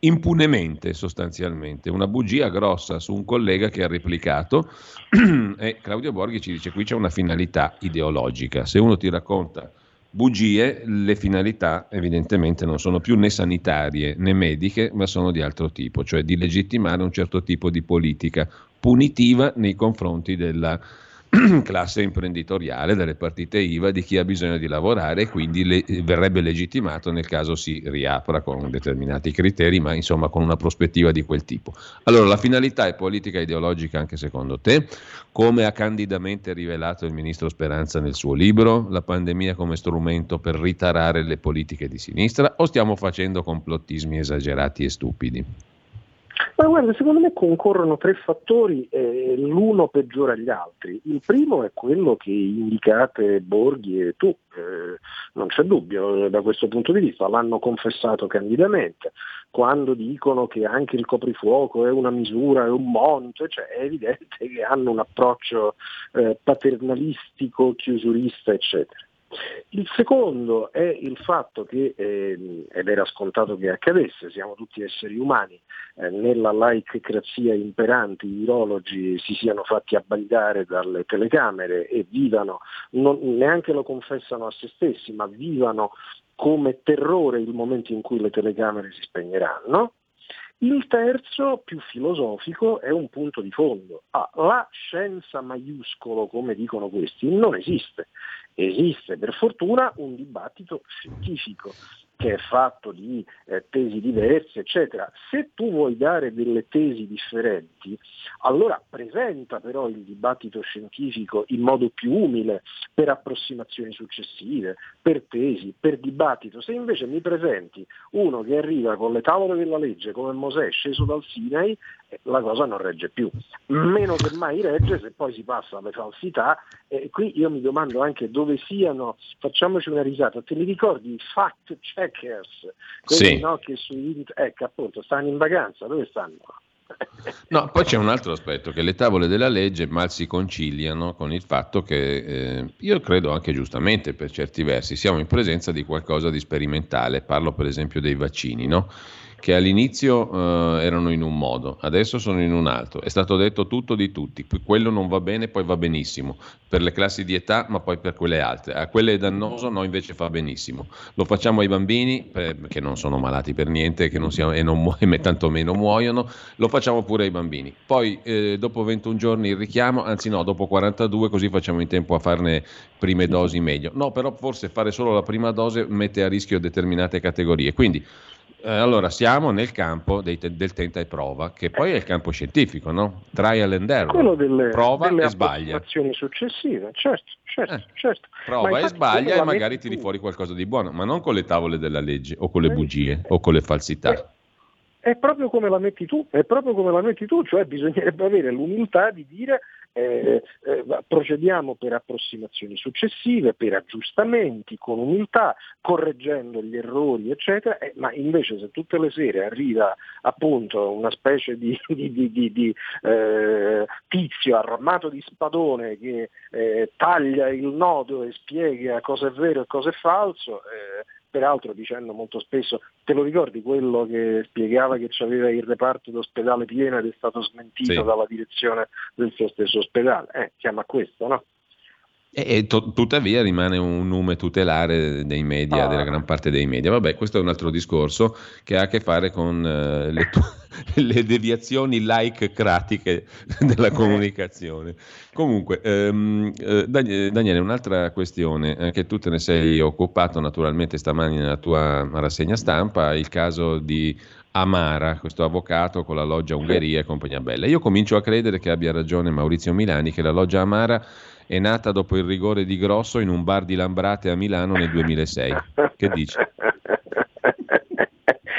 impunemente sostanzialmente, una bugia grossa su un collega che ha replicato. [clears throat] E Claudio Borghi ci dice qui c'è una finalità ideologica, se uno ti racconta bugie, le finalità evidentemente non sono più né sanitarie né mediche, ma sono di altro tipo, cioè di legittimare un certo tipo di politica punitiva nei confronti della [clears throat] classe imprenditoriale, delle partite IVA, di chi ha bisogno di lavorare e quindi le, verrebbe legittimato nel caso si riapra con determinati criteri, ma insomma con una prospettiva di quel tipo. Allora, la finalità è politica e ideologica anche secondo te, come ha candidamente rivelato il ministro Speranza nel suo libro, la pandemia come strumento per ritarare le politiche di sinistra o stiamo facendo complottismi esagerati e stupidi? Ma guarda, secondo me concorrono tre fattori e l'uno peggiora gli altri. Il primo è quello che indicate Borghi e tu, eh, non c'è dubbio da questo punto di vista, l'hanno confessato candidamente. Quando dicono che anche il coprifuoco è una misura, è un monito, cioè è evidente che hanno un approccio eh, paternalistico, chiusurista, eccetera. Il secondo è il fatto che, eh, ed era scontato che accadesse, siamo tutti esseri umani, eh, nella laicrazia imperante i virologi si siano fatti abbagliare dalle telecamere e vivano, non, neanche lo confessano a se stessi, ma vivano come terrore il momento in cui le telecamere si spegneranno. Il terzo, più filosofico, è un punto di fondo. Ah, la scienza maiuscolo, come dicono questi, non esiste esiste per fortuna un dibattito scientifico che è fatto di eh, tesi diverse, eccetera. Se tu vuoi dare delle tesi differenti, allora presenta però il dibattito scientifico in modo più umile per approssimazioni successive, per tesi, per dibattito. Se invece mi presenti uno che arriva con le tavole della legge come Mosè sceso dal Sinai, la cosa non regge più. Meno che mai regge se poi si passa alle falsità. E qui io mi domando anche dove siano, facciamoci una risata, te li ricordi i fact check? hackers, quelli sì. no, che su ecco appunto stanno in vacanza, dove stanno? No, poi c'è un altro aspetto, che le tavole della legge mal si conciliano con il fatto che, eh, io credo anche giustamente per certi versi, siamo in presenza di qualcosa di sperimentale, parlo per esempio dei vaccini, no? Che all'inizio eh, erano in un modo, adesso sono in un altro. È stato detto tutto di tutti, quello non va bene, poi va benissimo, per le classi di età, ma poi per quelle altre. A quelle è dannoso, no, invece fa benissimo. Lo facciamo ai bambini, che non sono malati per niente che non siamo, e, non e [laughs] tantomeno muoiono, lo facciamo pure ai bambini. Poi eh, dopo 21 giorni il richiamo, anzi no, dopo 42, così facciamo in tempo a farne prime dosi meglio. No, però forse fare solo la prima dose mette a rischio determinate categorie. Quindi eh, allora, siamo nel campo dei, del tenta e prova, che poi è il campo scientifico, no? Trial and error. Quello delle, prova delle e sbaglia. successive, certo, certo, eh, certo. Prova e sbaglia e magari tiri fuori qualcosa di buono, ma non con le tavole della legge o con le bugie o con le falsità. Eh, è proprio come la metti tu, è proprio come la metti tu, cioè bisognerebbe avere l'umiltà di dire eh, eh, procediamo per approssimazioni successive, per aggiustamenti, con umiltà, correggendo gli errori, eccetera, eh, ma invece se tutte le sere arriva appunto una specie di, [laughs] di, di, di eh, tizio armato di spadone che eh, taglia il nodo e spiega cosa è vero e cosa è falso, peraltro dicendo molto spesso, te lo ricordi quello che spiegava che aveva il reparto d'ospedale pieno ed è stato smentito sì. dalla direzione del suo stesso ospedale? Eh, chiama questo, no? E to- tuttavia rimane un nome tutelare dei media, ah. della gran parte dei media. Vabbè, questo è un altro discorso che ha a che fare con uh, le, tu- [laughs] le, deviazioni like-cratiche [laughs] della comunicazione. Comunque, ehm, eh, Daniele, un'altra questione, eh, che tu te ne sei occupato naturalmente stamani nella tua rassegna stampa, il caso di Amara, questo avvocato con la loggia Ungheria e compagnia bella. Io comincio a credere che abbia ragione Maurizio Milani, che la loggia Amara è nata dopo il rigore di Grosso in un bar di Lambrate a Milano nel 2006. Che dici? [laughs]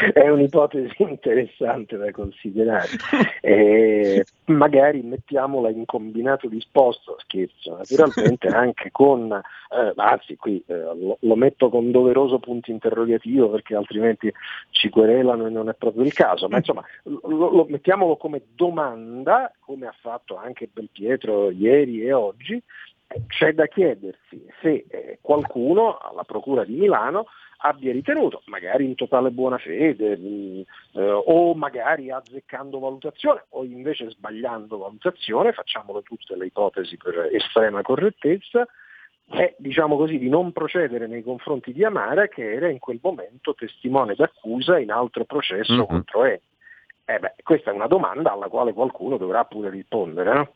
[laughs] È un'ipotesi interessante da considerare. [laughs] Eh, magari mettiamola in combinato disposto, scherzo, naturalmente [laughs] anche con, eh, anzi qui eh, lo, lo, metto con doveroso punto interrogativo perché altrimenti ci querelano e non è proprio il caso, ma insomma lo, lo mettiamolo come domanda, come ha fatto anche Belpietro ieri e oggi, c'è da chiedersi se eh, qualcuno alla Procura di Milano abbia ritenuto, magari in totale buona fede, mm, eh, o magari azzeccando valutazione, o invece sbagliando valutazione, facciamolo tutte le ipotesi per estrema correttezza, è diciamo così, di non procedere nei confronti di Amara che era in quel momento testimone d'accusa in altro processo mm-hmm. contro Eni. Eh beh, questa è una domanda alla quale qualcuno dovrà pure rispondere. No?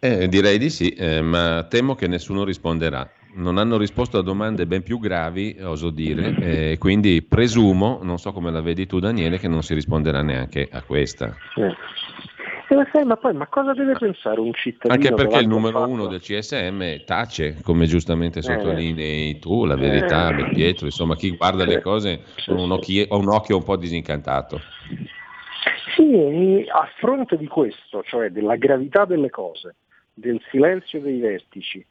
Eh, direi di sì, eh, ma temo che nessuno risponderà. Non hanno risposto a domande ben più gravi, oso dire, eh, quindi presumo, non so come la vedi tu Daniele, che non si risponderà neanche a questa. Eh, ma poi ma cosa deve pensare un cittadino? Anche perché il numero fatto? uno del CSM tace, come giustamente eh. sottolinei tu, la verità, eh. Pietro, insomma chi guarda le cose con un, occhio, un occhio un po' disincantato. Sì, a fronte di questo, cioè della gravità delle cose, del silenzio dei vertici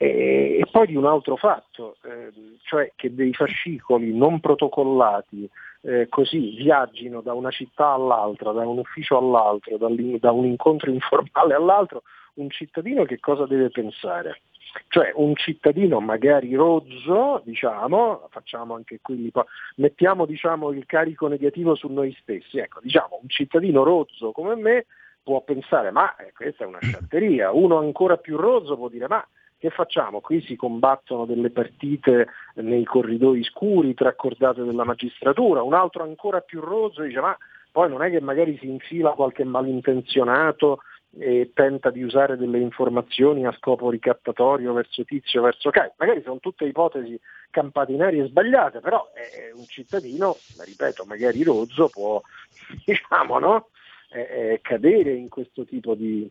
e, poi di un altro fatto, eh, cioè che dei fascicoli non protocollati eh, così viaggino da una città all'altra, da un ufficio all'altro, da un incontro [laughs] informale all'altro, un cittadino che cosa deve pensare? Cioè un cittadino magari rozzo, diciamo, facciamo anche qui, mettiamo diciamo, il carico negativo su noi stessi, ecco, diciamo un cittadino rozzo come me può pensare ma eh, questa è una sciatteria, uno ancora più rozzo può dire ma che facciamo? Qui si combattono delle partite nei corridoi scuri tra cordate della magistratura, un altro ancora più rozzo dice ma poi non è che magari si infila qualche malintenzionato e tenta di usare delle informazioni a scopo ricattatorio verso Tizio, verso Caio. Magari sono tutte ipotesi campatinarie sbagliate, però è un cittadino, ripeto, magari rozzo, può [laughs] diciamo, no? eh, cadere in questo tipo di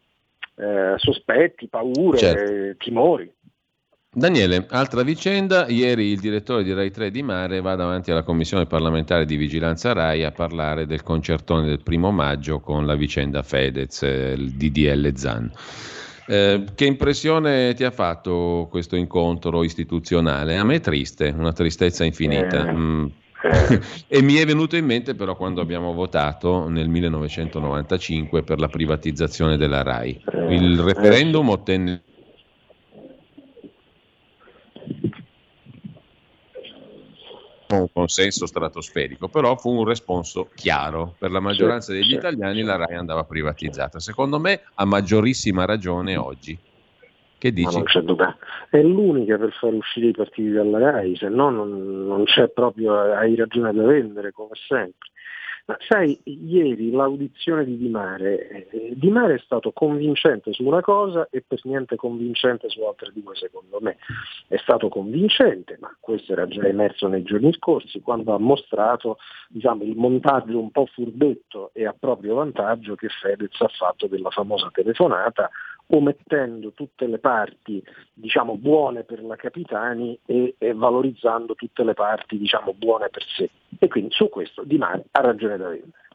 eh, sospetti, paure, certo. timori. Daniele, altra vicenda, ieri il direttore di Rai 3 di Mare va davanti alla commissione parlamentare di vigilanza Rai a parlare del concertone del primo maggio con la vicenda Fedez, eh, il DDL Zan. Eh, che impressione ti ha fatto questo incontro istituzionale? A me è triste, una tristezza infinita. Eh. Mm, Eh. [laughs] e mi è venuto in mente però quando abbiamo votato nel 1995 per la privatizzazione della RAI. Eh. Il referendum ottenne un consenso stratosferico, però fu un responso chiaro. Per la maggioranza degli italiani la RAI andava privatizzata. Secondo me a maggiorissima ragione oggi. Che dici? non c'è dubbio. È l'unica per far uscire i partiti dalla RAI, se no non, non c'è proprio, hai ragione da vendere come sempre. Ma sai, ieri l'audizione di Di Mare, eh, Di Mare è stato convincente su una cosa e per niente convincente su altre due secondo me. È stato convincente, ma questo era già emerso nei giorni scorsi, quando ha mostrato diciamo, il montaggio un po' furbetto e a proprio vantaggio che Fedez ha fatto della famosa telefonata omettendo tutte le parti diciamo, buone per la Capitani e, e, valorizzando tutte le parti diciamo, buone per sé. E quindi su questo Di Mare ha ragione da vendere.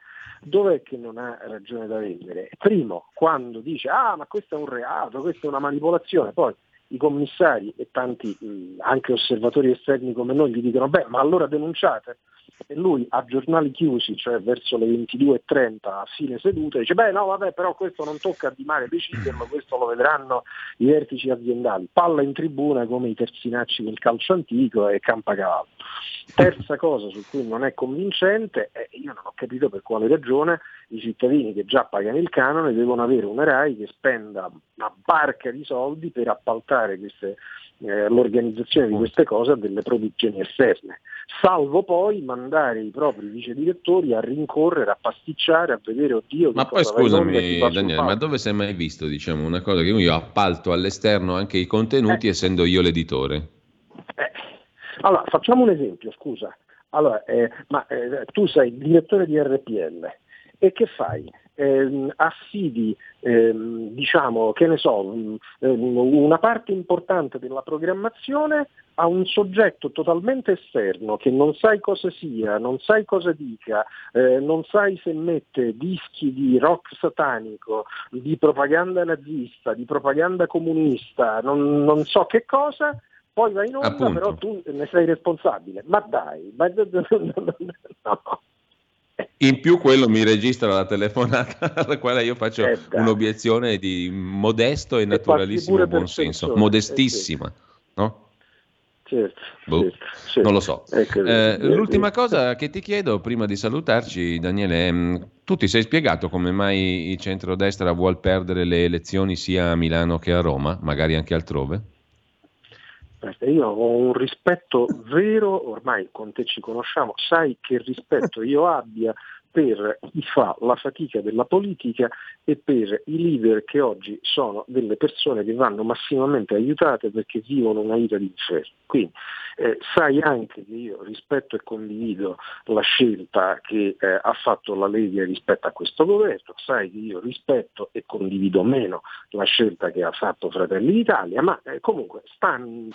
Dov'è che non ha ragione da vendere? Primo, quando dice ah ma questo è un reato, questa è una manipolazione, poi i commissari e tanti mh, anche osservatori esterni come noi gli dicono beh ma allora denunciate e lui a giornali chiusi, cioè verso le 22.30 a fine seduta, dice beh no vabbè però questo non tocca a Di Mare deciderlo, questo lo vedranno i vertici aziendali, palla in tribuna come i terzinacci del calcio antico e campacavallo. Terza cosa su cui non è convincente, eh, io non ho capito per quale ragione i cittadini che già pagano il canone devono avere una RAI che spenda una barca di soldi per appaltare queste eh, l'organizzazione di queste cose a delle produzioni esterne, salvo poi mandare i propri vice direttori a rincorrere, a pasticciare, a vedere oddio. Ma poi scusami Daniele, ma dove sei mai visto diciamo, una cosa che io appalto all'esterno anche i contenuti eh. essendo io l'editore? Eh. Allora, facciamo un esempio, scusa. Allora, eh, ma eh, tu sei direttore di RPL e che fai? ehm, affidi ehm, diciamo, che ne so, ehm, una parte importante della programmazione a un soggetto totalmente esterno che non sai cosa sia, non sai cosa dica, eh, non sai se mette dischi di rock satanico, di propaganda nazista, di propaganda comunista, non, non so che cosa, poi va in onda, Appunto. però tu ne sei responsabile. Ma dai, ma... [laughs] no. In più quello mi registra la telefonata [laughs] alla quale io faccio eh, un'obiezione di modesto e naturalissimo buonsenso, modestissima, eh, no? Certo, boh, certo, certo. Non lo so. Ecco, eh, l'ultima cosa che ti chiedo prima di salutarci, Daniele, mm, tu ti sei spiegato come mai il centrodestra vuole perdere le elezioni sia a Milano che a Roma, magari anche altrove? Io ho un rispetto vero, ormai con te ci conosciamo, sai che rispetto io abbia per chi fa la fatica della politica e per i leader che oggi sono delle persone che vanno massimamente aiutate perché vivono una vita di inferno. Quindi eh, sai anche che io rispetto e condivido la scelta che eh, ha fatto la Lega rispetto a questo governo, sai che io rispetto e condivido meno la scelta che ha fatto Fratelli d'Italia, ma eh, comunque stanno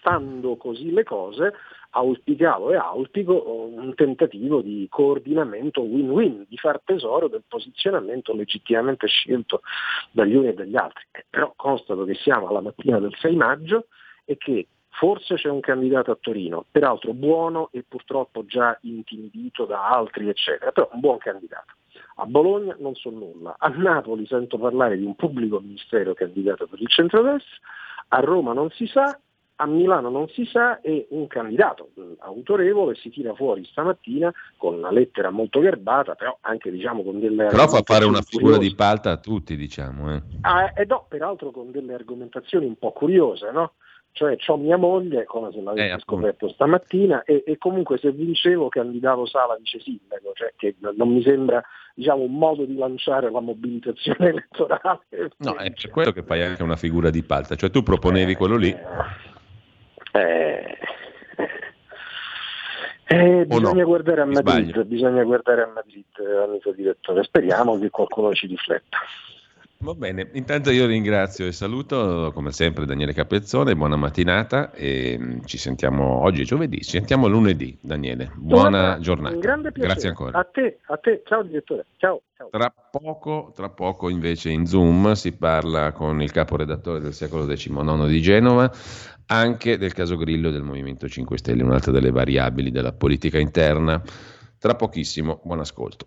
stando così le cose, auspicavo e auspico un tentativo di coordinamento win-win, di far tesoro del posizionamento legittimamente scelto dagli uni e dagli altri. Eh, però constato che siamo alla mattina del 6 maggio e che forse c'è un candidato a Torino, peraltro buono e purtroppo già intimidito da altri, eccetera, però un buon candidato. A Bologna non so nulla, a Napoli sento parlare di un pubblico ministero candidato per il centrodestra, a Roma non si sa a Milano non si sa e un candidato autorevole si tira fuori stamattina con una lettera molto garbata, però anche diciamo con delle... Però fa fare una figura curiose. di palta a tutti, diciamo. Eh. Ah, e no, peraltro con delle argomentazioni un po' curiose, no? Cioè ho mia moglie, come se l'avessi eh, scoperto stamattina, e, e, comunque se vincevo candidavo Sala vice sindaco, cioè che non mi sembra diciamo, un modo di lanciare la mobilitazione [laughs] elettorale. No, è per quello che fai anche una figura di palta, cioè tu proponevi eh, quello lì eh, eh, bisogna, no? guardare Madrid, bisogna guardare a Madrid, amico direttore. Speriamo che qualcuno ci rifletta. Va bene, intanto io ringrazio e saluto come sempre Daniele Capezzone, buona mattinata e mm, ci sentiamo oggi giovedì, ci sentiamo lunedì Daniele, buona giornata. Un grande piacere. Grazie ancora. A te, a te, ciao direttore, ciao, ciao. Tra poco, tra poco invece in Zoom si parla con il caporedattore del secolo XIX di Genova anche del caso Grillo del Movimento 5 Stelle, un'altra delle variabili della politica interna. Tra pochissimo, buon ascolto.